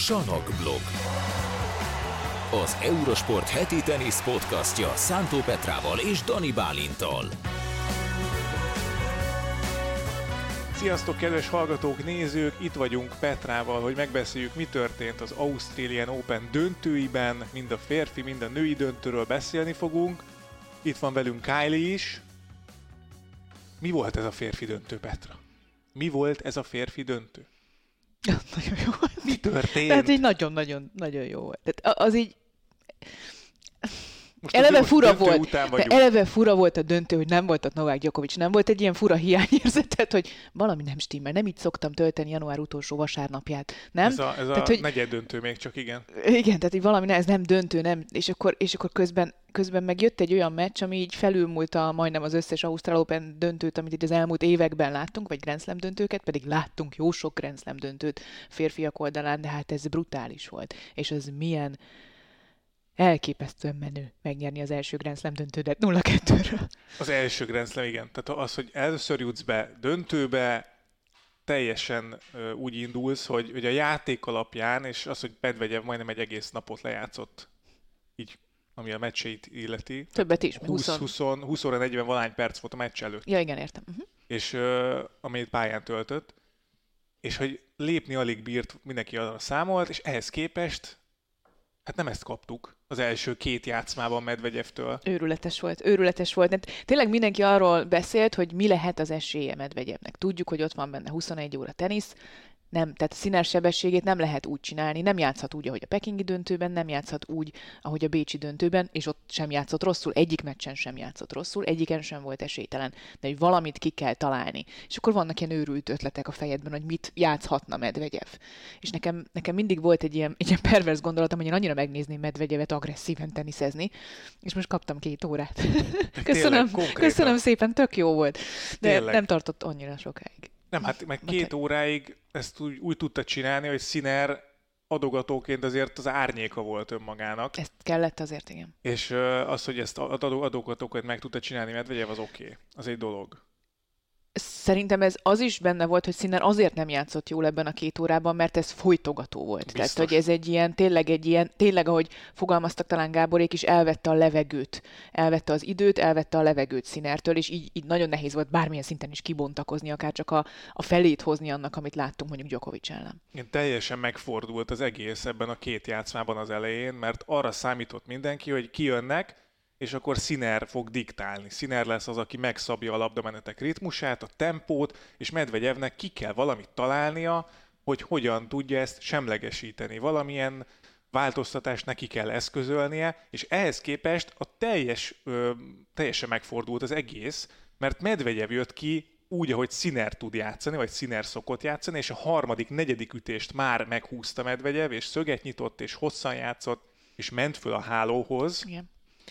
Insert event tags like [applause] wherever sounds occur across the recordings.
Sanok blog. Az Eurosport heti tenisz podcastja Szántó Petrával és Dani Bálintal. Sziasztok, kedves hallgatók, nézők! Itt vagyunk Petrával, hogy megbeszéljük, mi történt az Australian Open döntőiben. Mind a férfi, mind a női döntőről beszélni fogunk. Itt van velünk Kylie is. Mi volt ez a férfi döntő, Petra? Mi volt ez a férfi döntő? [laughs] nagyon jó volt. Mi történt? Tehát így nagyon-nagyon nagyon jó volt. Tehát az így Most eleve fura volt. Után vagyunk. eleve fura volt a döntő, hogy nem volt ott Novák Djokovic, nem volt egy ilyen fura hiányérzetet, hogy valami nem stimmel, nem így szoktam tölteni január utolsó vasárnapját, nem? Ez a, ez a Tehát, hogy- negyed döntő még csak, igen. Igen, tehát így valami, ez nem döntő, nem, és akkor, és akkor közben, közben meg jött egy olyan meccs, ami így felülmúlta majdnem az összes Ausztrál Open döntőt, amit itt az elmúlt években láttunk, vagy Grand Slam döntőket, pedig láttunk jó sok Grand Slam döntőt férfiak oldalán, de hát ez brutális volt. És az milyen elképesztően menő megnyerni az első Grand Slam döntődet 0-2-ről. Az első Grand Slam, igen. Tehát az, hogy először jutsz be döntőbe, teljesen úgy indulsz, hogy, hogy a játék alapján, és az, hogy Medvegyev majdnem egy egész napot lejátszott, így, ami a meccseit illeti. Többet is, 20, 20. 20, 20 óra 40 valány perc volt a meccs előtt, Ja, igen, értem. Uh-huh. és ö, amit pályán töltött, és hogy lépni alig bírt, mindenki arra számolt, és ehhez képest, hát nem ezt kaptuk az első két játszmában Medvegyevtől. Őrületes volt, őrületes volt. De tényleg mindenki arról beszélt, hogy mi lehet az esélye Medvegyevnek. Tudjuk, hogy ott van benne 21 óra tenisz, nem, tehát színes sebességét nem lehet úgy csinálni, nem játszhat úgy, ahogy a pekingi döntőben, nem játszhat úgy, ahogy a bécsi döntőben, és ott sem játszott rosszul, egyik meccsen sem játszott rosszul, egyiken sem volt esélytelen, de hogy valamit ki kell találni. És akkor vannak ilyen őrült ötletek a fejedben, hogy mit játszhatna Medvegyev. És nekem, nekem mindig volt egy ilyen, egy ilyen pervers gondolatom, hogy én annyira megnézném Medvegyevet agresszíven teniszezni, és most kaptam két órát. [laughs] köszönöm, konkrétan. köszönöm szépen, tök jó volt. De Tényleg. nem tartott annyira sokáig. Nem, hát meg két óráig ezt úgy, úgy tudta csinálni, hogy Sziner adogatóként azért az árnyéka volt önmagának, Ezt kellett azért, igen. és az, hogy ezt adogatóként meg tudta csinálni Medvegyev, az oké. Okay. Az egy dolog. Szerintem ez az is benne volt, hogy Sinner azért nem játszott jól ebben a két órában, mert ez folytogató volt. Biztos. Tehát, hogy ez egy ilyen, tényleg egy ilyen, tényleg, ahogy fogalmaztak talán Gáborék is, elvette a levegőt. Elvette az időt, elvette a levegőt Sinnertől, és így, így nagyon nehéz volt bármilyen szinten is kibontakozni, akár csak a, a felét hozni annak, amit láttunk mondjuk Djokovic ellen. Igen, teljesen megfordult az egész ebben a két játszmában az elején, mert arra számított mindenki, hogy kijönnek, és akkor Sziner fog diktálni. Sziner lesz az, aki megszabja a labdamenetek ritmusát, a tempót, és Medvegyevnek ki kell valamit találnia, hogy hogyan tudja ezt semlegesíteni. Valamilyen változtatást neki kell eszközölnie, és ehhez képest a teljes, ö, teljesen megfordult az egész, mert Medvegyev jött ki úgy, ahogy Sziner tud játszani, vagy Sziner szokott játszani, és a harmadik, negyedik ütést már meghúzta Medvegyev, és szöget nyitott, és hosszan játszott, és ment föl a hálóhoz. Igen.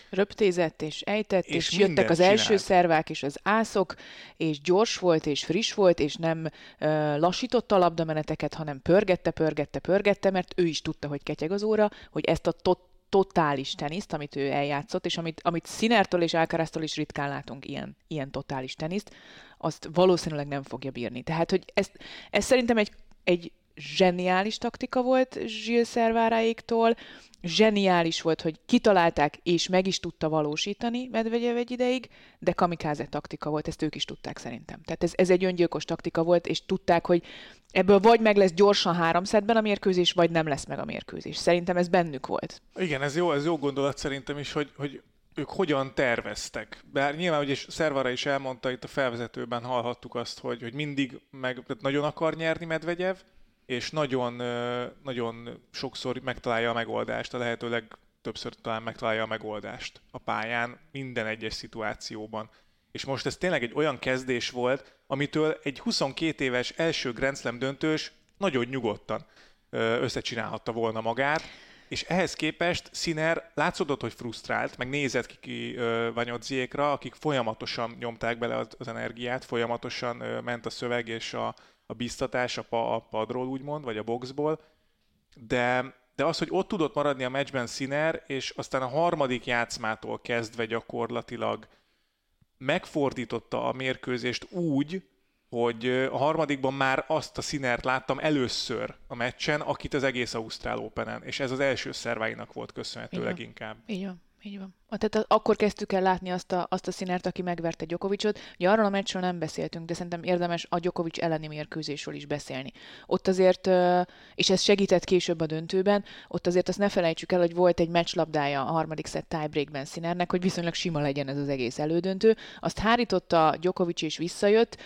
Röptézett és ejtett, És és, jöttek az első csinált. szervák és az ászok, és gyors volt és friss volt, és nem ö, lassította a labdameneteket, hanem pörgette, pörgette, pörgette, mert ő is tudta, hogy ketyeg az óra, hogy ezt a tot totális teniszt, amit ő eljátszott, és amit, amit Sinertől és Alcaraztól is ritkán látunk ilyen, ilyen totális teniszt, azt valószínűleg nem fogja bírni. Tehát, hogy ez, ez szerintem egy, egy zseniális taktika volt Zsil Szerváráéktól, zseniális volt, hogy kitalálták és meg is tudta valósítani Medvegyev egy ideig, de kamikáze taktika volt, ezt ők is tudták szerintem. Tehát ez, ez egy öngyilkos taktika volt, és tudták, hogy ebből vagy meg lesz gyorsan három szettben a mérkőzés, vagy nem lesz meg a mérkőzés. Szerintem ez bennük volt. Igen, ez jó, ez jó gondolat szerintem is, hogy, hogy ők hogyan terveztek. Bár nyilván, ugye Szervara is elmondta itt a felvezetőben, hallhattuk azt, hogy, hogy mindig meg, nagyon akar nyerni Medvegyev, és nagyon, nagyon sokszor megtalálja a megoldást, a lehetőleg többször talán megtalálja a megoldást a pályán minden egyes szituációban. És most ez tényleg egy olyan kezdés volt, amitől egy 22 éves első Grand Slam döntős nagyon nyugodtan összecsinálhatta volna magát, és ehhez képest Sziner látszódott, hogy frusztrált, meg nézett ki, ki Vanyodziékra, akik folyamatosan nyomták bele az, energiát, folyamatosan ment a szöveg és a, a biztatás a, pa, a padról úgymond, vagy a boxból, de, de az, hogy ott tudott maradni a meccsben Sziner, és aztán a harmadik játszmától kezdve gyakorlatilag megfordította a mérkőzést úgy, hogy a harmadikban már azt a színert láttam először a meccsen, akit az egész Ausztrál Open-en, és ez az első szerváinak volt köszönhető leginkább. Így van. Így van. Tehát akkor kezdtük el látni azt a, azt a színert, aki megverte Gyokovicsot. Ugye arról a meccsről nem beszéltünk, de szerintem érdemes a Gyokovics elleni mérkőzésről is beszélni. Ott azért, és ez segített később a döntőben, ott azért azt ne felejtsük el, hogy volt egy meccslabdája a harmadik szett tiebreakben színernek, hogy viszonylag sima legyen ez az egész elődöntő. Azt hárította Gyokovics és visszajött,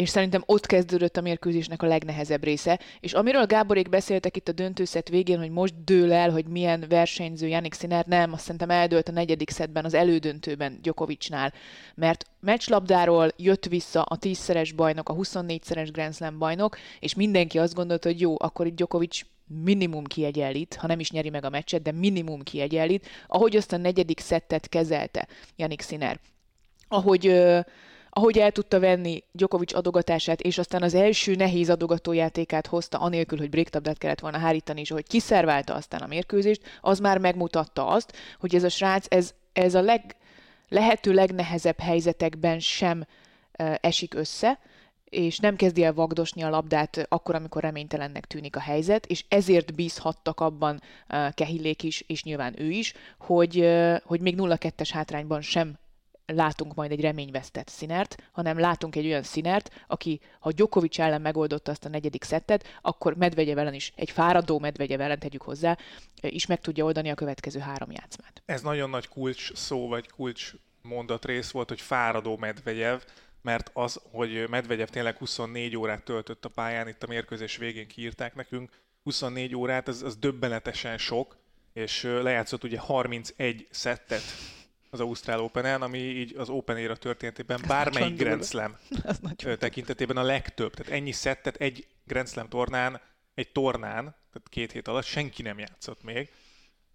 és szerintem ott kezdődött a mérkőzésnek a legnehezebb része. És amiről Gáborék beszéltek itt a döntőszet végén, hogy most dől el, hogy milyen versenyző Janik Sinner, nem, azt szerintem eldőlt a negyedik szedben, az elődöntőben Djokovicnál, mert meccslabdáról jött vissza a tízszeres bajnok, a 24-szeres Grand Slam bajnok, és mindenki azt gondolta, hogy jó, akkor itt Djokovic minimum kiegyenlít, ha nem is nyeri meg a meccset, de minimum kiegyenlít, ahogy azt a negyedik szettet kezelte Janik Sinner. Ahogy ahogy el tudta venni Djokovic adogatását, és aztán az első nehéz adogatójátékát hozta, anélkül, hogy breaktabdát kellett volna hárítani, és ahogy kiszerválta aztán a mérkőzést, az már megmutatta azt, hogy ez a srác, ez, ez a leg, lehető legnehezebb helyzetekben sem uh, esik össze, és nem kezdi el vagdosni a labdát akkor, amikor reménytelennek tűnik a helyzet, és ezért bízhattak abban uh, Kehillék is, és nyilván ő is, hogy, uh, hogy még 0-2-es hátrányban sem látunk majd egy reményvesztett színert, hanem látunk egy olyan színert, aki, ha Djokovic ellen megoldotta azt a negyedik szettet, akkor Medvegyev ellen is, egy fáradó Medvegyev ellen tegyük hozzá, is meg tudja oldani a következő három játszmát. Ez nagyon nagy kulcs szó, vagy kulcs mondat rész volt, hogy fáradó Medvegyev, mert az, hogy Medvegyev tényleg 24 órát töltött a pályán, itt a mérkőzés végén kiírták nekünk, 24 órát, az, az döbbenetesen sok, és lejátszott ugye 31 szettet az Ausztrál Open-en, ami így az Open éra történetében bármelyik Grand Slam [laughs] tekintetében a legtöbb. Tehát ennyi szettet egy Grand Slam tornán, egy tornán, tehát két hét alatt senki nem játszott még.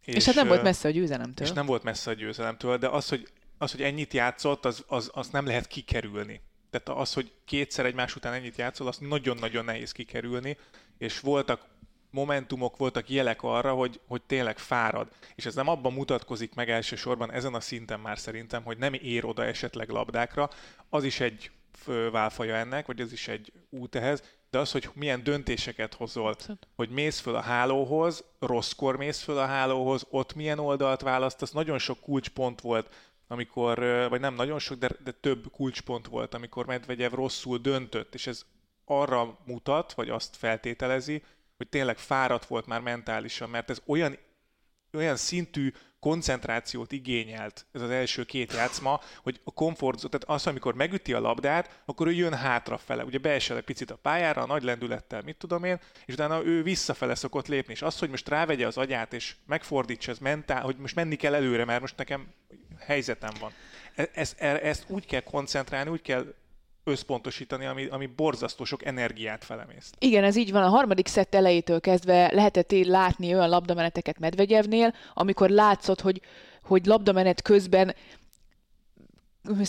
És, és hát nem volt messze a győzelemtől. És nem volt messze a győzelemtől, de az, hogy, az, hogy ennyit játszott, az, az, az nem lehet kikerülni. Tehát az, hogy kétszer egymás után ennyit játszol, azt nagyon-nagyon nehéz kikerülni, és voltak momentumok voltak jelek arra, hogy, hogy tényleg fárad. És ez nem abban mutatkozik meg elsősorban ezen a szinten már szerintem, hogy nem ér oda esetleg labdákra, az is egy válfaja ennek, vagy ez is egy út ehhez, de az, hogy milyen döntéseket hozol, hogy mész föl a hálóhoz, rosszkor mész föl a hálóhoz, ott milyen oldalt választasz, nagyon sok kulcspont volt, amikor, vagy nem nagyon sok, de, de több kulcspont volt, amikor Medvegyev rosszul döntött, és ez arra mutat, vagy azt feltételezi, hogy tényleg fáradt volt már mentálisan, mert ez olyan, olyan szintű koncentrációt igényelt ez az első két játszma, hogy a komfort, tehát az, amikor megüti a labdát, akkor ő jön hátrafele, ugye beesel egy picit a pályára, a nagy lendülettel, mit tudom én, és utána ő visszafele szokott lépni, és az, hogy most rávegye az agyát, és megfordítsa, ez mentál, hogy most menni kell előre, mert most nekem helyzetem van. E-, ezt, ezt úgy kell koncentrálni, úgy kell összpontosítani, ami, ami borzasztó sok energiát felemész. Igen, ez így van. A harmadik szett elejétől kezdve lehetett látni olyan labdameneteket Medvegyevnél, amikor látszott, hogy, hogy labdamenet közben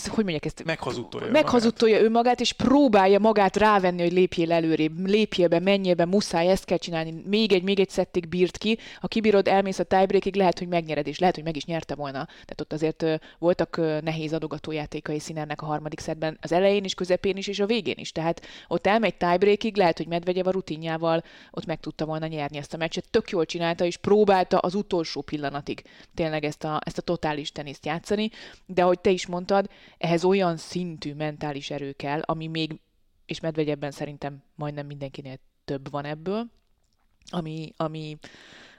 hogy mondják ezt? Meghazudtolja, meghazudtolja önmagát. önmagát, és próbálja magát rávenni, hogy lépjél előrébb, lépjél be, menjél be, muszáj, ezt kell csinálni. Még egy, még egy szettig bírt ki. Ha kibírod, elmész a tiebreakig, lehet, hogy megnyered, és lehet, hogy meg is nyerte volna. Tehát ott azért voltak nehéz adogatójátékai színernek a harmadik szedben, az elején is, közepén is, és a végén is. Tehát ott elmegy tiebreakig, lehet, hogy Medvegyev a rutinjával ott meg tudta volna nyerni ezt a meccset. Tök jól csinálta, és próbálta az utolsó pillanatig tényleg ezt a, ezt a totális teniszt játszani. De ahogy te is mondtad, ehhez olyan szintű mentális erő kell, ami még, és Medvegyebben szerintem majdnem mindenkinél több van ebből, ami, ami,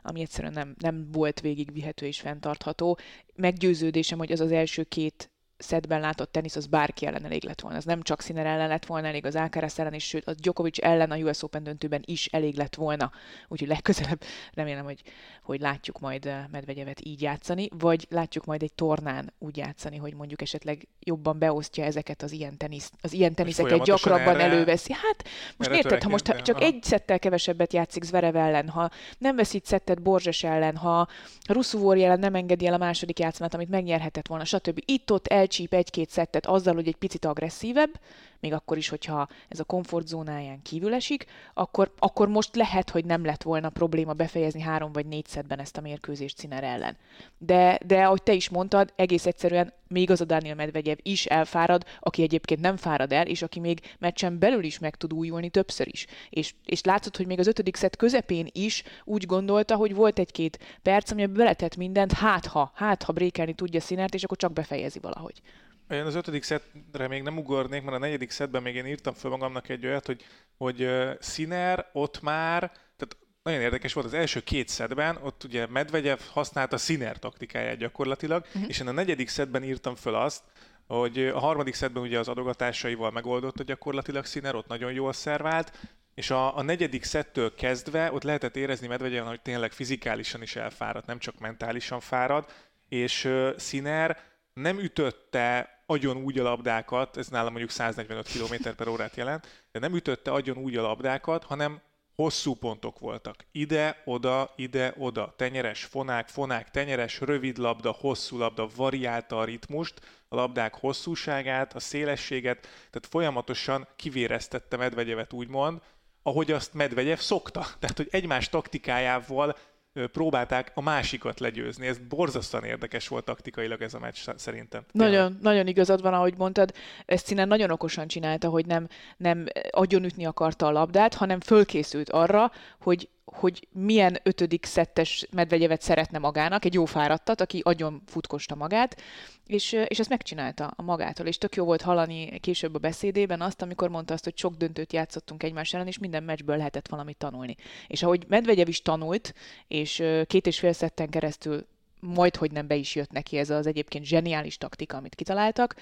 ami egyszerűen nem, nem volt végigvihető és fenntartható. Meggyőződésem, hogy az az első két szedben látott tenisz, az bárki ellen elég lett volna. Az nem csak Sziner ellen lett volna elég, az Alcaraz ellen is, sőt, a Djokovic ellen a US Open döntőben is elég lett volna. Úgyhogy legközelebb remélem, hogy, hogy látjuk majd eh, Medvegyevet így játszani, vagy látjuk majd egy tornán úgy játszani, hogy mondjuk esetleg jobban beosztja ezeket az ilyen, tenisz, az ilyen teniszeket gyakrabban erre, előveszi. Hát most érted, ha most csak egy szettel kevesebbet játszik Zverev ellen, ha nem veszít szettet Borzses ellen, ha Russzuvóri ellen nem engedi el a második játszmát, amit megnyerhetett volna, stb. Itt-ott el elcsíp egy-két szettet azzal, hogy egy picit agresszívebb, még akkor is, hogyha ez a komfortzónáján kívül esik, akkor, akkor most lehet, hogy nem lett volna probléma befejezni három vagy négy szedben ezt a mérkőzést Sziner ellen. De, de ahogy te is mondtad, egész egyszerűen még az a Daniel Medvegyev is elfárad, aki egyébként nem fárad el, és aki még meccsen belül is meg tud újulni többször is. És, és látszott, hogy még az ötödik szett közepén is úgy gondolta, hogy volt egy-két perc, amiben beletett mindent, hát ha, hát ha brékelni tudja színert, és akkor csak befejezi valahogy. Én az ötödik szettre még nem ugornék, mert a negyedik szetben még én írtam fel magamnak egy olyat, hogy, hogy Sziner ott már, tehát nagyon érdekes volt az első két szedben, ott ugye Medvegyev használta Sziner taktikáját gyakorlatilag, uh-huh. és én a negyedik szedben írtam fel azt, hogy a harmadik szedben ugye az adogatásaival megoldotta gyakorlatilag Sziner, ott nagyon jól szervált, és a, a negyedik szettől kezdve ott lehetett érezni Medvegyev, hogy tényleg fizikálisan is elfáradt, nem csak mentálisan fárad, és uh, Sziner nem ütötte agyon úgy a labdákat, ez nálam mondjuk 145 km per órát jelent, de nem ütötte agyon úgy a labdákat, hanem hosszú pontok voltak. Ide, oda, ide, oda. Tenyeres, fonák, fonák, tenyeres, rövid labda, hosszú labda, variálta a ritmust, a labdák hosszúságát, a szélességet, tehát folyamatosan kivéreztette Medvegyevet úgymond, ahogy azt Medvegyev szokta. Tehát, hogy egymás taktikájával próbálták a másikat legyőzni. Ez borzasztóan érdekes volt taktikailag ez a meccs szerintem. Nagyon, nagyon igazad van, ahogy mondtad. Ezt színen nagyon okosan csinálta, hogy nem, nem agyonütni akarta a labdát, hanem fölkészült arra, hogy hogy milyen ötödik szettes medvegyevet szeretne magának, egy jó fáradtat, aki agyon futkosta magát, és, és ezt megcsinálta a magától. És tök jó volt hallani később a beszédében azt, amikor mondta azt, hogy sok döntőt játszottunk egymás ellen, és minden meccsből lehetett valamit tanulni. És ahogy Medvegyev is tanult, és két és fél szetten keresztül majd, hogy nem be is jött neki ez az egyébként zseniális taktika, amit kitaláltak,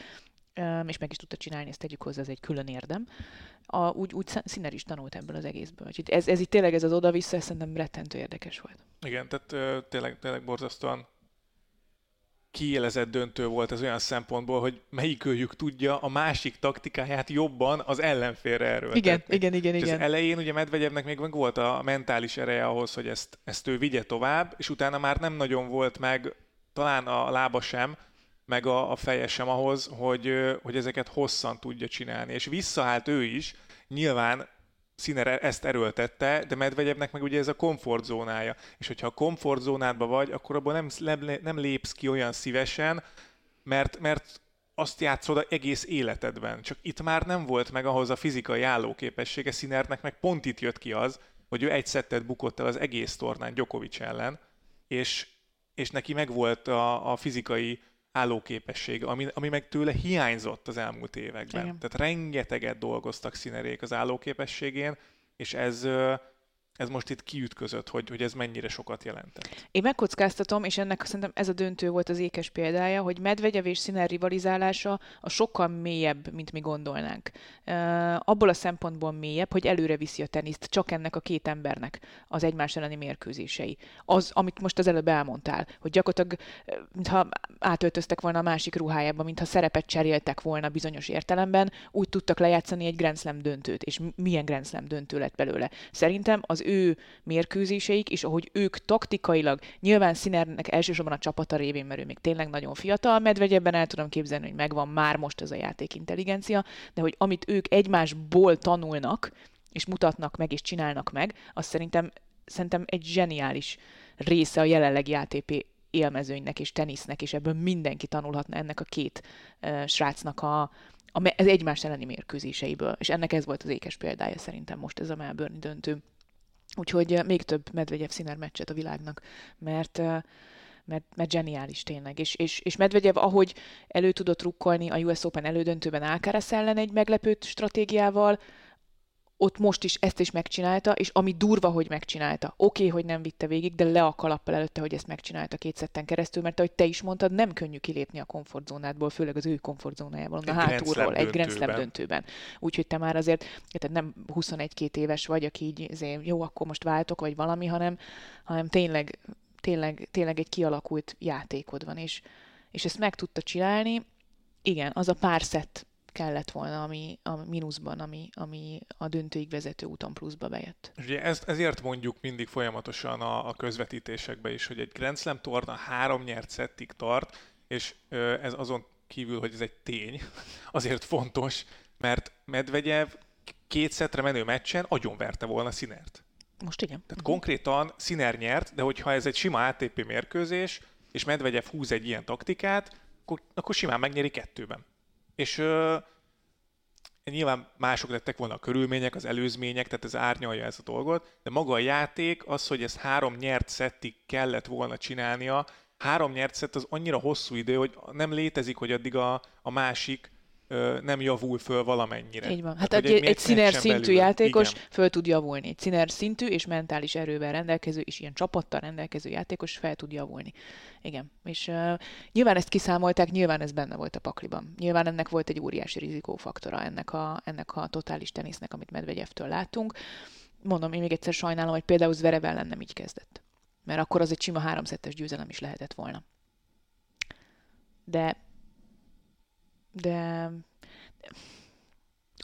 és meg is tudta csinálni, ezt tegyük hozzá, ez egy külön érdem. A, úgy, úgy Sziner is tanult ebből az egészből. Úgyhogy ez, ez itt tényleg ez az oda-vissza, szerintem rettentő érdekes volt. Igen, tehát tényleg, tényleg borzasztóan kiélezett döntő volt ez olyan szempontból, hogy melyikőjük tudja a másik taktikáját jobban az ellenfélre erről. Igen, igen, igen, igen. Az elején ugye Medvegyevnek még meg volt a mentális ereje ahhoz, hogy ezt, ezt ő vigye tovább, és utána már nem nagyon volt meg, talán a lába sem, meg a, a feje sem ahhoz, hogy, hogy ezeket hosszan tudja csinálni. És visszaállt ő is, nyilván Sziner ezt erőltette, de Medvegyevnek meg ugye ez a komfortzónája. És hogyha a komfortzónádban vagy, akkor abban nem, nem lépsz ki olyan szívesen, mert, mert azt játszod egész életedben. Csak itt már nem volt meg ahhoz a fizikai állóképessége, Szinernek meg pont itt jött ki az, hogy ő egy szettet bukott el az egész tornán Djokovic ellen, és, és neki megvolt a, a fizikai állóképesség, ami, ami meg tőle hiányzott az elmúlt években. Igen. Tehát rengeteget dolgoztak színerék az állóképességén, és ez ez most itt kiütközött, hogy, hogy ez mennyire sokat jelentett. Én megkockáztatom, és ennek szerintem ez a döntő volt az ékes példája, hogy Medvegyev és Sziner rivalizálása a sokkal mélyebb, mint mi gondolnánk. Uh, abból a szempontból mélyebb, hogy előre viszi a teniszt csak ennek a két embernek az egymás elleni mérkőzései. Az, amit most az előbb elmondtál, hogy gyakorlatilag mintha átöltöztek volna a másik ruhájába, mintha szerepet cseréltek volna bizonyos értelemben, úgy tudtak lejátszani egy Grand Slam döntőt, és milyen Grand Slam döntő lett belőle. Szerintem az ő mérkőzéseik, és ahogy ők taktikailag, nyilván Sinernek elsősorban a csapata révén, mert ő még tényleg nagyon fiatal, Medvegyebben el tudom képzelni, hogy megvan már most ez a játékintelligencia, de hogy amit ők egymásból tanulnak, és mutatnak meg, és csinálnak meg, az szerintem, szerintem egy zseniális része a jelenlegi ATP élmezőnynek és tenisznek, és ebből mindenki tanulhatna ennek a két uh, srácnak a, az egymás elleni mérkőzéseiből. És ennek ez volt az ékes példája szerintem most ez a Melbourne döntő. Úgyhogy még több Medvegyev színer meccset a világnak, mert mert, mert zseniális tényleg. És, és, és Medvegyev, ahogy elő tudott rukkolni a US Open elődöntőben Alcaraz ellen egy meglepőt stratégiával, ott most is ezt is megcsinálta, és ami durva, hogy megcsinálta. Oké, okay, hogy nem vitte végig, de le a kalappal előtte, hogy ezt megcsinálta két szetten keresztül, mert ahogy te is mondtad, nem könnyű kilépni a komfortzónádból, főleg az ő komfortzónájából, a hátulról, egy Grand Slam döntőben. Úgyhogy te már azért tehát nem 21-2 éves vagy, aki így azért, jó, akkor most váltok, vagy valami, hanem, hanem tényleg, tényleg, tényleg egy kialakult játékod van, és, és ezt meg tudta csinálni. Igen, az a pár szett kellett volna, ami a mínuszban, ami, ami a döntőig vezető úton pluszba bejött. És ugye ezt, ezért mondjuk mindig folyamatosan a, a közvetítésekbe is, hogy egy Grand Slam torna három nyert szettig tart, és ö, ez azon kívül, hogy ez egy tény, [laughs] azért fontos, mert Medvegyev két szetre menő meccsen agyonverte volna Sinert. Most igen. Tehát uh-huh. konkrétan Sziner nyert, de hogyha ez egy sima ATP mérkőzés, és Medvegyev húz egy ilyen taktikát, akkor, akkor simán megnyeri kettőben. És ö, nyilván mások lettek volna a körülmények, az előzmények, tehát ez árnyalja ez a dolgot, de maga a játék, az, hogy ez három nyert szettig kellett volna csinálnia, három nyert szett az annyira hosszú idő, hogy nem létezik, hogy addig a, a másik nem javul föl valamennyire. Így van. Hát, hát egy, egy, egy színer szintű belül, játékos igen. föl tud javulni. Egy színer szintű és mentális erővel rendelkező, és ilyen csapattal rendelkező játékos fel tud javulni. Igen. És uh, nyilván ezt kiszámolták, nyilván ez benne volt a pakliban. Nyilván ennek volt egy óriási rizikófaktora, ennek a, ennek a totális tenisznek, amit Medvegyevtől látunk. Mondom, én még egyszer sajnálom, hogy például Zverev ellen nem így kezdett. Mert akkor az egy sima háromszettes győzelem is lehetett volna. De de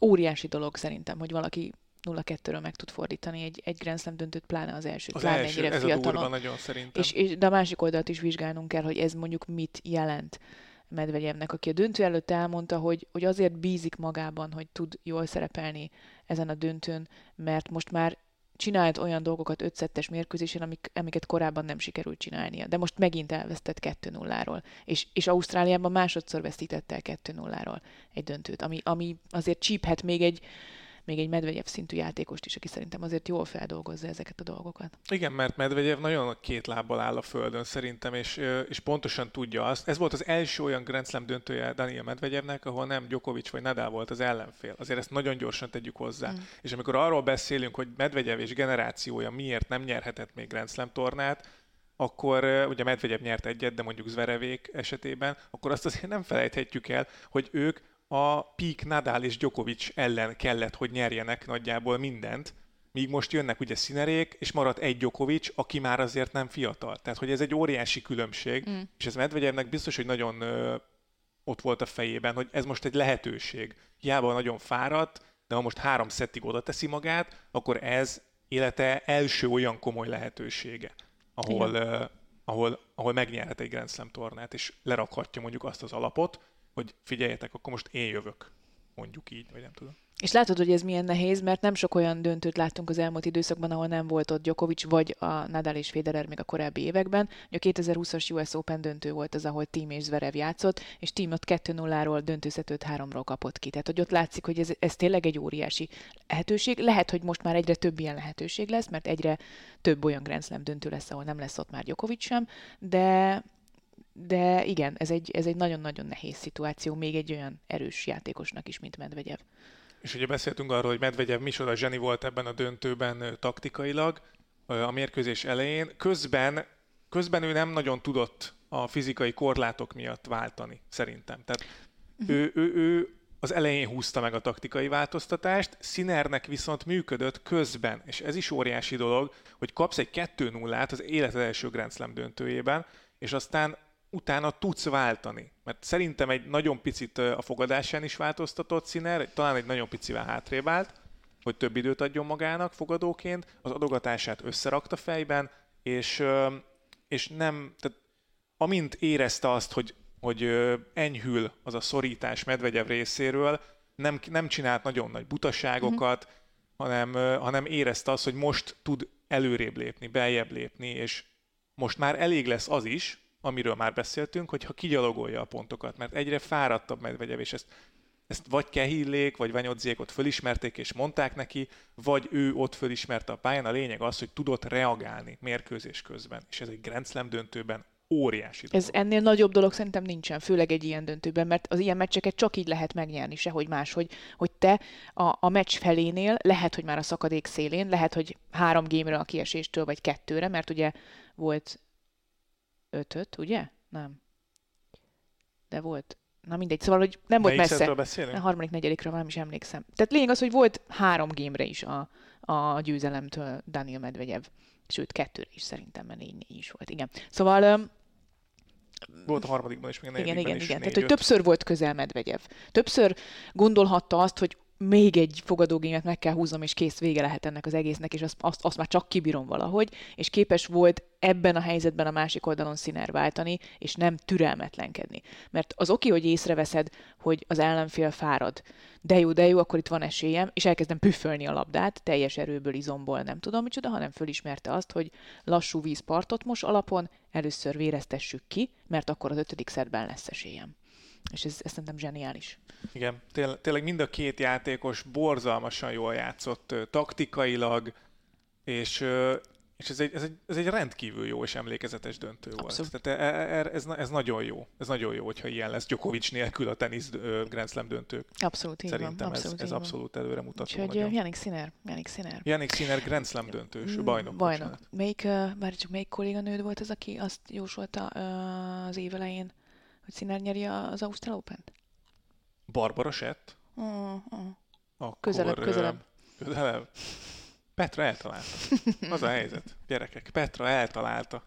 óriási dolog szerintem, hogy valaki 0-2-ről meg tud fordítani egy, egy Grand Slam döntőt, pláne az első, az pláne első, ennyire ez fiatalon. A nagyon szerintem. És, és, de a másik oldalt is vizsgálnunk kell, hogy ez mondjuk mit jelent Medvegyevnek, aki a döntő előtt elmondta, hogy, hogy azért bízik magában, hogy tud jól szerepelni ezen a döntőn, mert most már csinált olyan dolgokat ötszettes mérkőzésen, amik, amiket korábban nem sikerült csinálnia. De most megint elvesztett 2-0-ról. És, és Ausztráliában másodszor vesztítette el 2-0-ról egy döntőt, ami, ami azért csíphet még egy, még egy Medvegyev szintű játékost is, aki szerintem azért jól feldolgozza ezeket a dolgokat. Igen, mert Medvegyev nagyon két lábbal áll a földön szerintem, és, és pontosan tudja azt. Ez volt az első olyan Grand Slam döntője Daniel Medvegyevnek, ahol nem Djokovic vagy Nadal volt az ellenfél. Azért ezt nagyon gyorsan tegyük hozzá. Mm. És amikor arról beszélünk, hogy Medvegyev és generációja miért nem nyerhetett még Grand Slam tornát, akkor ugye Medvegyev nyert egyet, de mondjuk Zverevék esetében, akkor azt azért nem felejthetjük el, hogy ők a Peak Nadal és Djokovic ellen kellett, hogy nyerjenek nagyjából mindent, míg most jönnek ugye színerék, és maradt egy Djokovic, aki már azért nem fiatal. Tehát, hogy ez egy óriási különbség, mm. és ez Medvegyevnek biztos, hogy nagyon ö, ott volt a fejében, hogy ez most egy lehetőség. Hiába nagyon fáradt, de ha most három szettig oda teszi magát, akkor ez élete első olyan komoly lehetősége, ahol, ö, ahol, ahol megnyerhet egy Grand Slam tornát, és lerakhatja mondjuk azt az alapot, hogy figyeljetek, akkor most én jövök, mondjuk így, vagy nem tudom. És látod, hogy ez milyen nehéz, mert nem sok olyan döntőt láttunk az elmúlt időszakban, ahol nem volt ott Djokovic, vagy a Nadal és Federer még a korábbi években. A 2020-as US Open döntő volt az, ahol Team és Zverev játszott, és Team ott 2-0-ról döntőszetőt 3-ról kapott ki. Tehát, hogy ott látszik, hogy ez, ez tényleg egy óriási lehetőség. Lehet, hogy most már egyre több ilyen lehetőség lesz, mert egyre több olyan Grand Slam döntő lesz, ahol nem lesz ott már Djokovic sem, de de igen, ez egy, ez egy nagyon-nagyon nehéz szituáció, még egy olyan erős játékosnak is, mint Medvegyev. És ugye beszéltünk arról, hogy Medvegyev micsoda zseni volt ebben a döntőben taktikailag a mérkőzés elején. Közben, közben ő nem nagyon tudott a fizikai korlátok miatt váltani, szerintem. Tehát uh-huh. ő, ő, ő az elején húzta meg a taktikai változtatást, Sinernek viszont működött közben, és ez is óriási dolog, hogy kapsz egy 2-0-át az életed első Grand Slam döntőjében, és aztán utána tudsz váltani. Mert szerintem egy nagyon picit a fogadásán is változtatott színer, talán egy nagyon picivel hátrébb állt, hogy több időt adjon magának fogadóként, az adogatását összerakta fejben, és, és nem, tehát amint érezte azt, hogy, hogy enyhül az a szorítás Medvegyev részéről, nem, nem csinált nagyon nagy butaságokat, mm-hmm. hanem, hanem érezte azt, hogy most tud előrébb lépni, beljebb lépni, és most már elég lesz az is, amiről már beszéltünk, hogyha kigyalogolja a pontokat, mert egyre fáradtabb Medvegyev, és ezt, ezt vagy Kehillék, vagy Vanyodziék ott fölismerték és mondták neki, vagy ő ott fölismerte a pályán. A lényeg az, hogy tudott reagálni mérkőzés közben, és ez egy Grand Slam döntőben óriási dolog. Ez ennél nagyobb dolog szerintem nincsen, főleg egy ilyen döntőben, mert az ilyen meccseket csak így lehet megnyerni, sehogy más, hogy, hogy te a, a meccs felénél, lehet, hogy már a szakadék szélén, lehet, hogy három gémre a kieséstől, vagy kettőre, mert ugye volt ötöt, ugye? Nem. De volt. Na mindegy, szóval, hogy nem volt messze. A harmadik, negyedikre nem is emlékszem. Tehát lényeg az, hogy volt három gémre is a, a győzelemtől Daniel Medvegyev. Sőt, kettőre is szerintem, mert négy, négy is volt, igen. Szóval volt a harmadikban is, még a Igen, igen, is igen. Tehát, hogy többször volt közel Medvegyev. Többször gondolhatta azt, hogy még egy fogadógémet meg kell húznom, és kész vége lehet ennek az egésznek, és azt, azt, azt már csak kibírom valahogy, és képes volt ebben a helyzetben a másik oldalon színer váltani, és nem türelmetlenkedni. Mert az oké, hogy észreveszed, hogy az ellenfél fárad, de jó, de jó, akkor itt van esélyem, és elkezdem püfölni a labdát, teljes erőből, izomból, nem tudom micsoda, hanem fölismerte azt, hogy lassú vízpartot most alapon, először véreztessük ki, mert akkor az ötödik szedben lesz esélyem. És ez, ez szerintem zseniális. Igen, tényleg, tényleg mind a két játékos borzalmasan jól játszott taktikailag, és, és ez egy, ez, egy, ez egy rendkívül jó és emlékezetes döntő Abszolút. volt. Tehát e, e, e, ez, ez nagyon jó. Ez nagyon jó, hogyha ilyen lesz Djokovic nélkül a tenisz Grand Slam döntők. Abszolút így Szerintem van. Abszolút ez, ez abszolút előre mutató. Úgyhogy Janik Sinner. Janik Sinner. Janik Sinner Grand Slam döntős, mm, bajnok. Bajnok. Melyik, bár csak melyik kolléganőd volt az, aki azt jósolta az év elején, hogy Sinner nyeri az Ausztrál Open-t? Barbara Sett? Mm. Akkor, közelebb, közelebb. Közelebb. Petra eltalálta. Az a helyzet. Gyerekek, Petra eltalálta.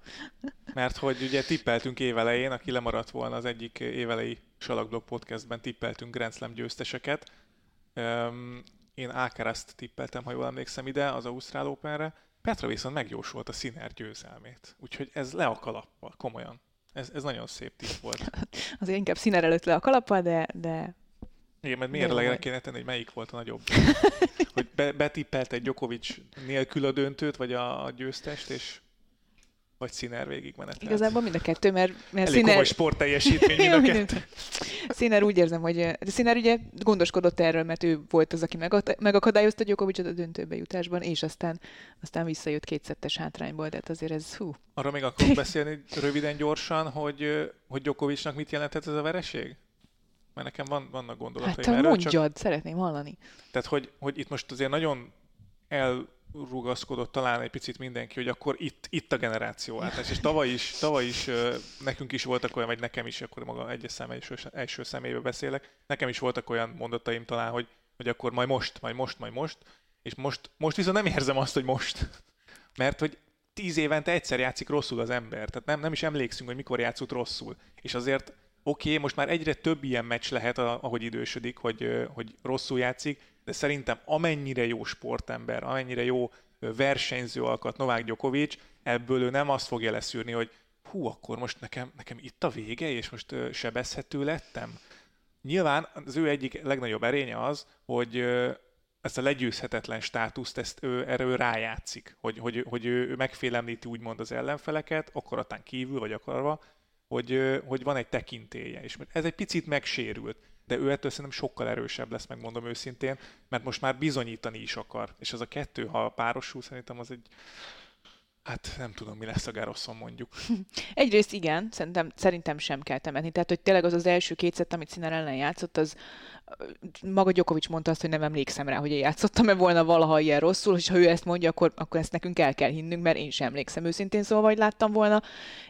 Mert hogy ugye tippeltünk évelején, aki lemaradt volna az egyik évelei Salakblog podcastben, tippeltünk Grand Slam győzteseket. Um, én Ákeraszt tippeltem, ha jól emlékszem ide, az Ausztrál Openre. Petra viszont megjósolt a Sziner győzelmét. Úgyhogy ez le a kalappal, komolyan. Ez, ez nagyon szép tipp volt. [laughs] Azért inkább Sziner előtt le a kalappal, de, de igen, mert miért legyen kéne tenni, hogy melyik volt a nagyobb? [laughs] hogy be, betippelt egy Djokovic nélkül a döntőt, vagy a, a győztest, és vagy Sziner végigmenet. Igazából mind a kettő, mert, mert Elég Sziner... sport teljesítmény mind a [laughs] kettő. Sziner úgy érzem, hogy de Sziner ugye gondoskodott erről, mert ő volt az, aki megakadályozta Djokovicot a döntőbe jutásban, és aztán, aztán visszajött kétszettes hátrányból, de hát azért ez hú. Arra még akarok beszélni röviden, gyorsan, hogy, hogy Djokovicnak mit jelentett ez a vereség? Mert nekem van, vannak gondolataim hát, erről. mondjad, csak... szeretném hallani. Tehát, hogy, hogy itt most azért nagyon elrugaszkodott talán egy picit mindenki, hogy akkor itt, itt a generációváltás. És tavaly is, tavaly is nekünk is voltak olyan, vagy nekem is, akkor maga egyes szem, első, első személybe beszélek, nekem is voltak olyan mondataim talán, hogy, hogy akkor majd most, majd most, majd most, és most, most viszont nem érzem azt, hogy most. [laughs] Mert hogy tíz évente egyszer játszik rosszul az ember, tehát nem, nem is emlékszünk, hogy mikor játszott rosszul. És azért oké, okay, most már egyre több ilyen meccs lehet, ahogy idősödik, hogy, hogy rosszul játszik, de szerintem amennyire jó sportember, amennyire jó versenyző alkat Novák Djokovic, ebből ő nem azt fogja leszűrni, hogy hú, akkor most nekem, nekem itt a vége, és most sebezhető lettem. Nyilván az ő egyik legnagyobb erénye az, hogy ezt a legyőzhetetlen státuszt, ezt ő, erről rájátszik, hogy, hogy, hogy ő megfélemlíti úgymond az ellenfeleket, akaratán kívül vagy akarva, hogy, hogy van egy tekintélye, és ez egy picit megsérült, de ő ettől szerintem sokkal erősebb lesz, megmondom őszintén, mert most már bizonyítani is akar, és ez a kettő, ha párosul, szerintem az egy, Hát nem tudom, mi lesz a Garoszon mondjuk. [laughs] Egyrészt igen, szerintem, szerintem sem kell temetni. Tehát, hogy tényleg az az első két amit Sziner ellen játszott, az maga Gyokovics mondta azt, hogy nem emlékszem rá, hogy én játszottam-e volna valaha ilyen rosszul, és ha ő ezt mondja, akkor, akkor ezt nekünk el kell hinnünk, mert én sem emlékszem őszintén, szóval vagy láttam volna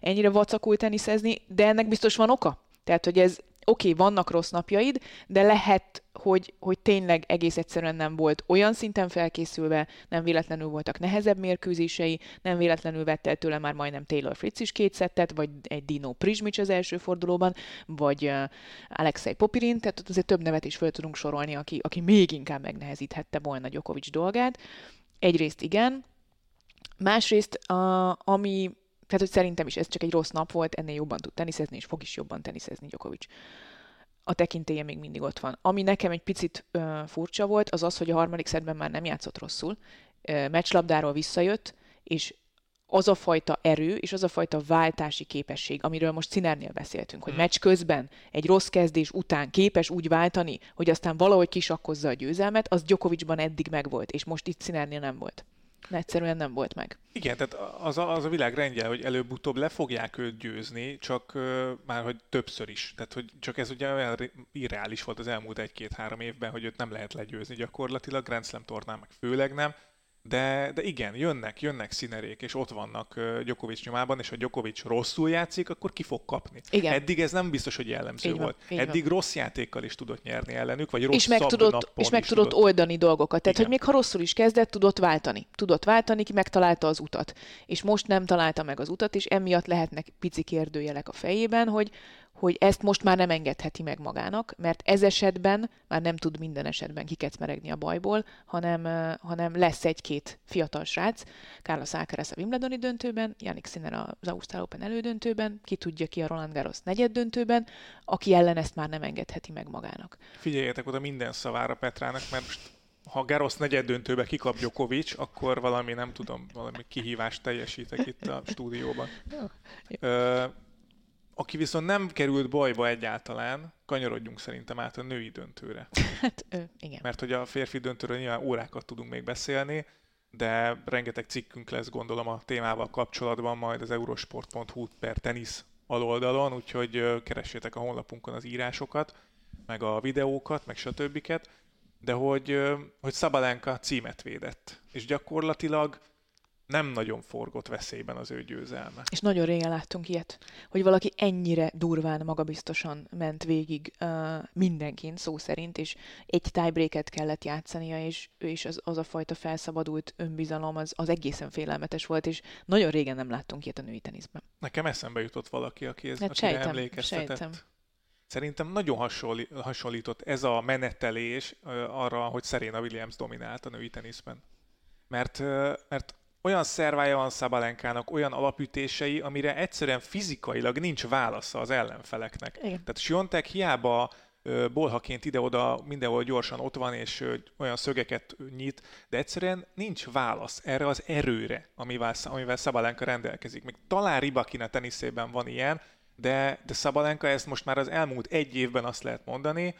ennyire vacakul teniszezni, de ennek biztos van oka. Tehát, hogy ez oké, okay, vannak rossz napjaid, de lehet, hogy, hogy tényleg egész egyszerűen nem volt olyan szinten felkészülve, nem véletlenül voltak nehezebb mérkőzései, nem véletlenül vette el tőle már majdnem Taylor Fritz is két szettet, vagy egy Dino Prizmics az első fordulóban, vagy uh, Alexei Popirin, tehát azért több nevet is fel tudunk sorolni, aki, aki még inkább megnehezíthette volna Djokovic dolgát. Egyrészt igen, másrészt, uh, ami tehát, hogy szerintem is ez csak egy rossz nap volt, ennél jobban tud teniszezni, és fog is jobban teniszezni Djokovic. A tekintélye még mindig ott van. Ami nekem egy picit ö, furcsa volt, az az, hogy a harmadik szedben már nem játszott rosszul. Ö, meccslabdáról visszajött, és az a fajta erő és az a fajta váltási képesség, amiről most Cinernél beszéltünk, hogy hmm. meccs közben egy rossz kezdés után képes úgy váltani, hogy aztán valahogy kisakkozza a győzelmet, az Djokovicban eddig megvolt, és most itt Cinernél nem volt egyszerűen nem volt meg. Igen, tehát az a, az a világ rendje, hogy előbb-utóbb le fogják őt győzni, csak uh, már hogy többször is. Tehát, hogy csak ez ugye olyan irreális volt az elmúlt egy-két-három évben, hogy őt nem lehet legyőzni gyakorlatilag, Grand Slam tornán meg főleg nem. De, de igen, jönnek, jönnek színerék, és ott vannak Djokovic nyomában, és ha Djokovic rosszul játszik, akkor ki fog kapni. Igen. Eddig ez nem biztos, hogy jellemző így volt. Van, Eddig van. rossz játékkal is tudott nyerni ellenük, vagy rossz és meg tudott, És meg tudott, tudott oldani dolgokat. Tehát, igen. hogy még ha rosszul is kezdett, tudott váltani. Tudott váltani, ki megtalálta az utat. És most nem találta meg az utat, és emiatt lehetnek pici kérdőjelek a fejében, hogy hogy ezt most már nem engedheti meg magának, mert ez esetben már nem tud minden esetben kikecmeregni a bajból, hanem, hanem lesz egy-két fiatal srác, Carlos Alcaraz a Wimbledoni döntőben, Yannick Sinner az Ausztrál Open elődöntőben, ki tudja ki a Roland Garros negyed döntőben, aki ellen ezt már nem engedheti meg magának. Figyeljetek oda minden szavára Petrának, mert most ha Garros negyed döntőbe kikap Djokovic, akkor valami, nem tudom, valami kihívást teljesítek itt a stúdióban. Ö, aki viszont nem került bajba egyáltalán, kanyarodjunk szerintem át a női döntőre. [laughs] Hát, ö, igen. Mert hogy a férfi döntőről nyilván órákat tudunk még beszélni, de rengeteg cikkünk lesz gondolom a témával kapcsolatban majd az eurosport.hu per tenisz aloldalon, úgyhogy keressétek a honlapunkon az írásokat, meg a videókat, meg stb. De hogy, hogy Szabalenka címet védett, és gyakorlatilag nem nagyon forgott veszélyben az ő győzelme. És nagyon régen láttunk ilyet, hogy valaki ennyire durván, magabiztosan ment végig uh, mindenkin, szó szerint, és egy tiebreaket kellett játszania, és, és az, az a fajta felszabadult önbizalom, az, az egészen félelmetes volt, és nagyon régen nem láttunk ilyet a női teniszben. Nekem eszembe jutott valaki, aki ez, hát sejtem, emlékeztetett. Sejtem. Szerintem nagyon hasonlított ez a menetelés arra, hogy Serena Williams dominált a női teniszben. Mert, mert olyan szervája van Szabalenkának, olyan alapütései, amire egyszerűen fizikailag nincs válasza az ellenfeleknek. Igen. Tehát Siontek hiába bolhaként ide-oda mindenhol gyorsan ott van, és olyan szögeket nyit, de egyszerűen nincs válasz erre az erőre, amivel, amivel Szabalenka rendelkezik. Még talán Ribakina teniszében van ilyen, de, de Szabalenka ezt most már az elmúlt egy évben azt lehet mondani,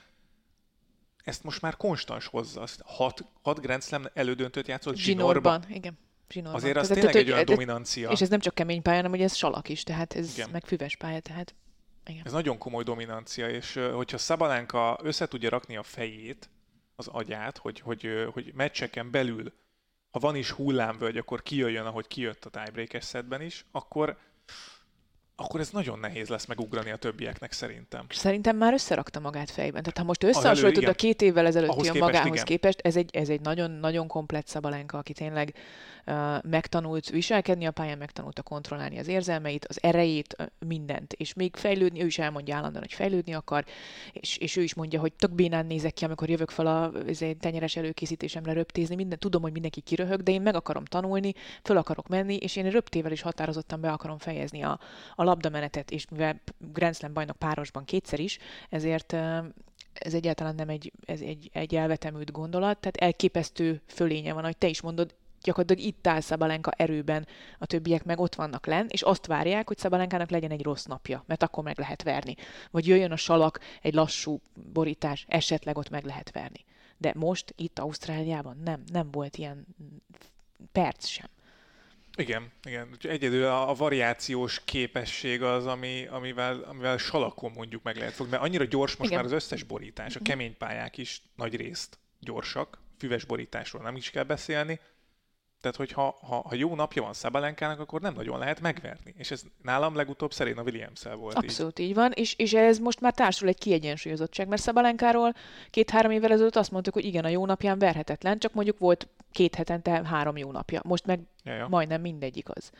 ezt most már konstans hozza. Hat, hat Grand Slam elődöntőt játszott Zsinórban. igen. Zsinórban. Azért az tényleg egy olyan dominancia. És ez nem csak kemény pálya, hanem hogy ez salak is, tehát ez igen. meg füves pálya, tehát igen. Ez nagyon komoly dominancia, és hogyha Szabalenka össze tudja rakni a fejét, az agyát, hogy, hogy, hogy meccseken belül, ha van is hullámvölgy, akkor kijöjjön, ahogy kijött a tiebreaker setben is, akkor akkor ez nagyon nehéz lesz megugrani a többieknek szerintem. Szerintem már összerakta magát fejben. Tehát ha most összehasonlítod a két évvel ezelőtti a magához igen. képest, ez egy, ez egy nagyon, nagyon komplett Szabalenka, aki tényleg uh, megtanult viselkedni a pályán, megtanulta kontrollálni az érzelmeit, az erejét, mindent. És még fejlődni, ő is elmondja állandóan, hogy fejlődni akar, és, és ő is mondja, hogy tök bénán nézek ki, amikor jövök fel a tenyeres előkészítésemre röptézni, minden, tudom, hogy mindenki kiröhög, de én meg akarom tanulni, föl akarok menni, és én röptével is határozottan be akarom fejezni a, a labdamenetet, és mivel Grand Slam bajnok párosban kétszer is, ezért ez egyáltalán nem egy, ez egy, egy elvetemült gondolat, tehát elképesztő fölénye van, ahogy te is mondod, gyakorlatilag itt áll Szabalenka erőben, a többiek meg ott vannak len, és azt várják, hogy Szabalenkának legyen egy rossz napja, mert akkor meg lehet verni. Vagy jöjjön a salak, egy lassú borítás, esetleg ott meg lehet verni. De most itt Ausztráliában nem, nem volt ilyen perc sem. Igen, igen. Egyedül a, a variációs képesség az, ami, amivel, amivel salakon mondjuk meg lehet fogni. Mert annyira gyors most igen. már az összes borítás, a mhm. kemény pályák is nagy részt gyorsak, füves borításról nem is kell beszélni, tehát, hogy ha, ha, ha jó napja van Szabalenkának, akkor nem nagyon lehet megverni. És ez nálam legutóbb Serena williams volt Abszolút így, így van, és, és ez most már társul egy kiegyensúlyozottság, mert Szabalenkáról két-három évvel ezelőtt azt mondtuk, hogy igen, a jó napján verhetetlen, csak mondjuk volt két hetente három jó napja. Most meg ja, ja. majdnem mindegyik az.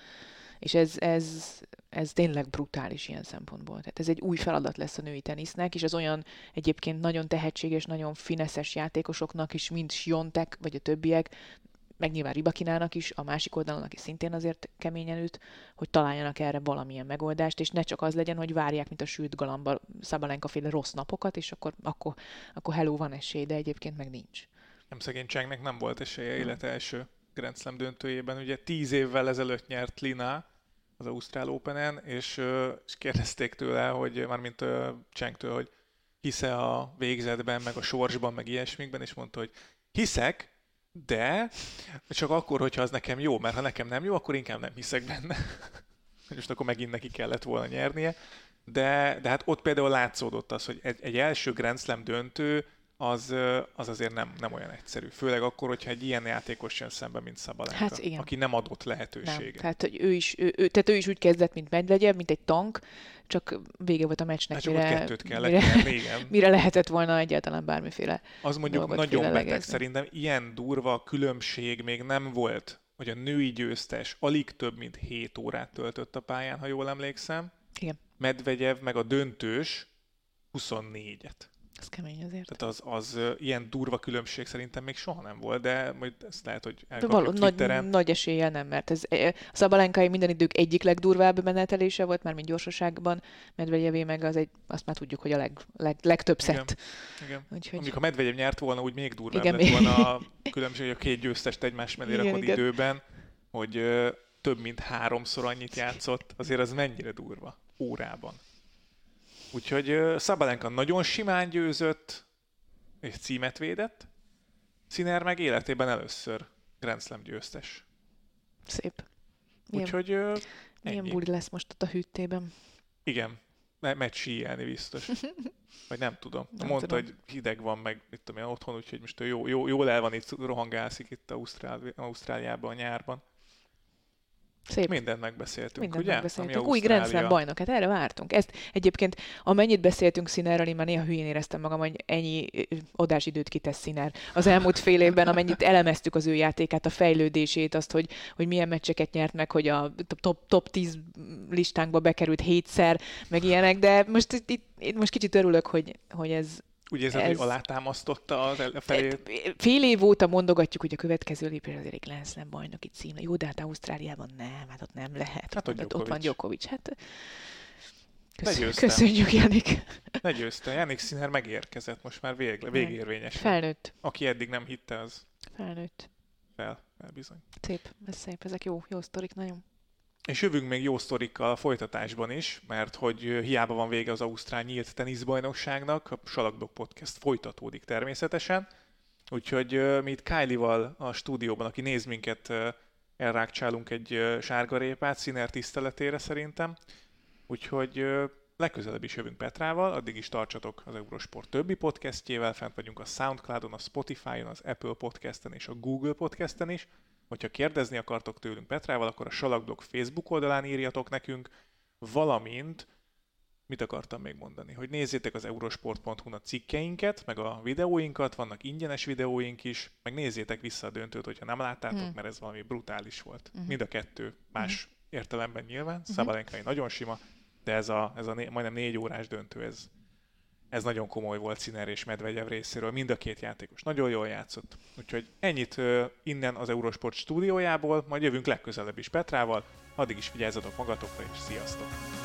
És ez, ez, ez tényleg brutális ilyen szempontból. Tehát ez egy új feladat lesz a női tenisznek, és az olyan egyébként nagyon tehetséges, nagyon fineszes játékosoknak is, mint Siontek, vagy a többiek, meg nyilván Ribakinának is, a másik oldalon, aki szintén azért keményen üt, hogy találjanak erre valamilyen megoldást, és ne csak az legyen, hogy várják, mint a sült galamba Szabalenka féle rossz napokat, és akkor, akkor, akkor hello, van esély, de egyébként meg nincs. Nem szegény Csengnek nem volt esélye élet első Grand Slam döntőjében. Ugye tíz évvel ezelőtt nyert Lina az Ausztrál Open-en, és, és kérdezték tőle, hogy mármint Csengtől, hogy hisze a végzetben, meg a sorsban, meg ilyesmikben, és mondta, hogy hiszek, de csak akkor, hogyha az nekem jó, mert ha nekem nem jó, akkor inkább nem hiszek benne. [laughs] Most akkor megint neki kellett volna nyernie. De, de hát ott például látszódott az, hogy egy, egy első Grand Slam döntő az, az azért nem, nem olyan egyszerű. Főleg akkor, hogyha egy ilyen játékos jön szembe, mint Szabalenka, hát igen. aki nem adott lehetőséget. Nem. Tehát, hogy ő is, ő, ő, tehát ő is úgy kezdett, mint Medvegyev, mint egy tank, csak vége volt a meccsnek, hát mire, kettőt kellett mire, nyerni, igen. [laughs] mire lehetett volna egyáltalán bármiféle Az mondjuk nagyon beteg, szerintem ilyen durva különbség még nem volt, hogy a női győztes alig több mint 7 órát töltött a pályán, ha jól emlékszem, Igen. Medvegyev meg a döntős 24-et. Ez kemény azért. Tehát az, az ilyen durva különbség szerintem még soha nem volt, de majd ezt lehet, hogy elkapjuk való, nagy, Twitteren. nagy eséllyel nem, mert ez eh, a Szabalenkai minden idők egyik legdurvább menetelése volt, már mint gyorsaságban, Medvegyevé meg az egy, azt már tudjuk, hogy a leg, leg, legtöbb Igen. szett. Igen. Úgyhogy Mondjuk, ha Medvegyev nyert volna, úgy még durvább Igen, lett volna a különbség, hogy a két győztest egymás mellé Igen, rakod igen. időben, hogy több mint háromszor annyit játszott, azért az mennyire durva órában. Úgyhogy Szabalenka nagyon simán győzött, és címet védett, Sziner meg életében először Grand Slam győztes. szép. Milyen, Úgyhogy ö, milyen ennyi. buli lesz most ott a hűtében. Igen, me- megy síelni biztos. [laughs] Vagy nem tudom. Nem Mondta, tudom. hogy hideg van meg, mit tudom én, otthon, úgyhogy most ő jó, jó, jól el van itt, rohangálszik itt Ausztrál, Ausztráliában a nyárban. Szép. Mindent megbeszéltünk, Mindent ugye? megbeszéltünk. Ami Új Grand Slam Ausztrália. bajnok, hát erre vártunk. Ezt egyébként, amennyit beszéltünk Színerről, én már néha hülyén éreztem magam, hogy ennyi adásidőt kitesz Színer. Az elmúlt fél évben, amennyit elemeztük az ő játékát, a fejlődését, azt, hogy, hogy milyen meccseket nyert meg, hogy a top, top 10 listánkba bekerült hétszer, meg ilyenek, de most itt, itt, itt most kicsit örülök, hogy, hogy ez, Úgy érzed, Ez- hogy alátámasztotta az el- felé. Fél év óta mondogatjuk, hogy a következő lépés azért egy Grand Slam bajnoki cím. Jó, de hát Ausztráliában nem, hát ott nem lehet. Hát ott ott, ott van Djokovic. Hát köszönjük, köszönjük Janik. Ne győzte, Janik Sziner megérkezett, most már vég, végérvényes. Felnőtt. Aki eddig nem hitte, az Felnőtt. fel, fel bizony. Szép, ez szép, ezek jó, jó sztorik, nagyon. És jövünk még jó sztorikkal a folytatásban is, mert hogy hiába van vége az Ausztrál nyílt teniszbajnokságnak, a Salakblog Podcast folytatódik természetesen. Úgyhogy mi itt Kylie-val a stúdióban, aki néz minket, elrákcsálunk egy sárgarépát színer tiszteletére szerintem. Úgyhogy legközelebb is jövünk Petrával, addig is tartsatok az Eurosport többi podcastjével, fent vagyunk a Soundcloudon, a Spotify-on, az Apple Podcasten és a Google Podcasten is. Hogyha kérdezni akartok tőlünk Petrával, akkor a Salakblog Facebook oldalán írjatok nekünk, valamint, mit akartam még mondani, hogy nézzétek az eurosport.hu-n a cikkeinket, meg a videóinkat, vannak ingyenes videóink is, meg nézzétek vissza a döntőt, hogyha nem láttátok, Hmm. mert ez valami brutális volt. Mhm. Mind a kettő más értelemben nyilván, Szabalenkai nagyon sima, de ez a, ez a né- majdnem négy órás döntő, ez, ez nagyon komoly volt Sziner és Medvegyev részéről. Mind a két játékos nagyon jól játszott. Úgyhogy ennyit innen az Eurosport stúdiójából, majd jövünk legközelebb is Petrával. Addig is vigyázzatok magatokra, és sziasztok!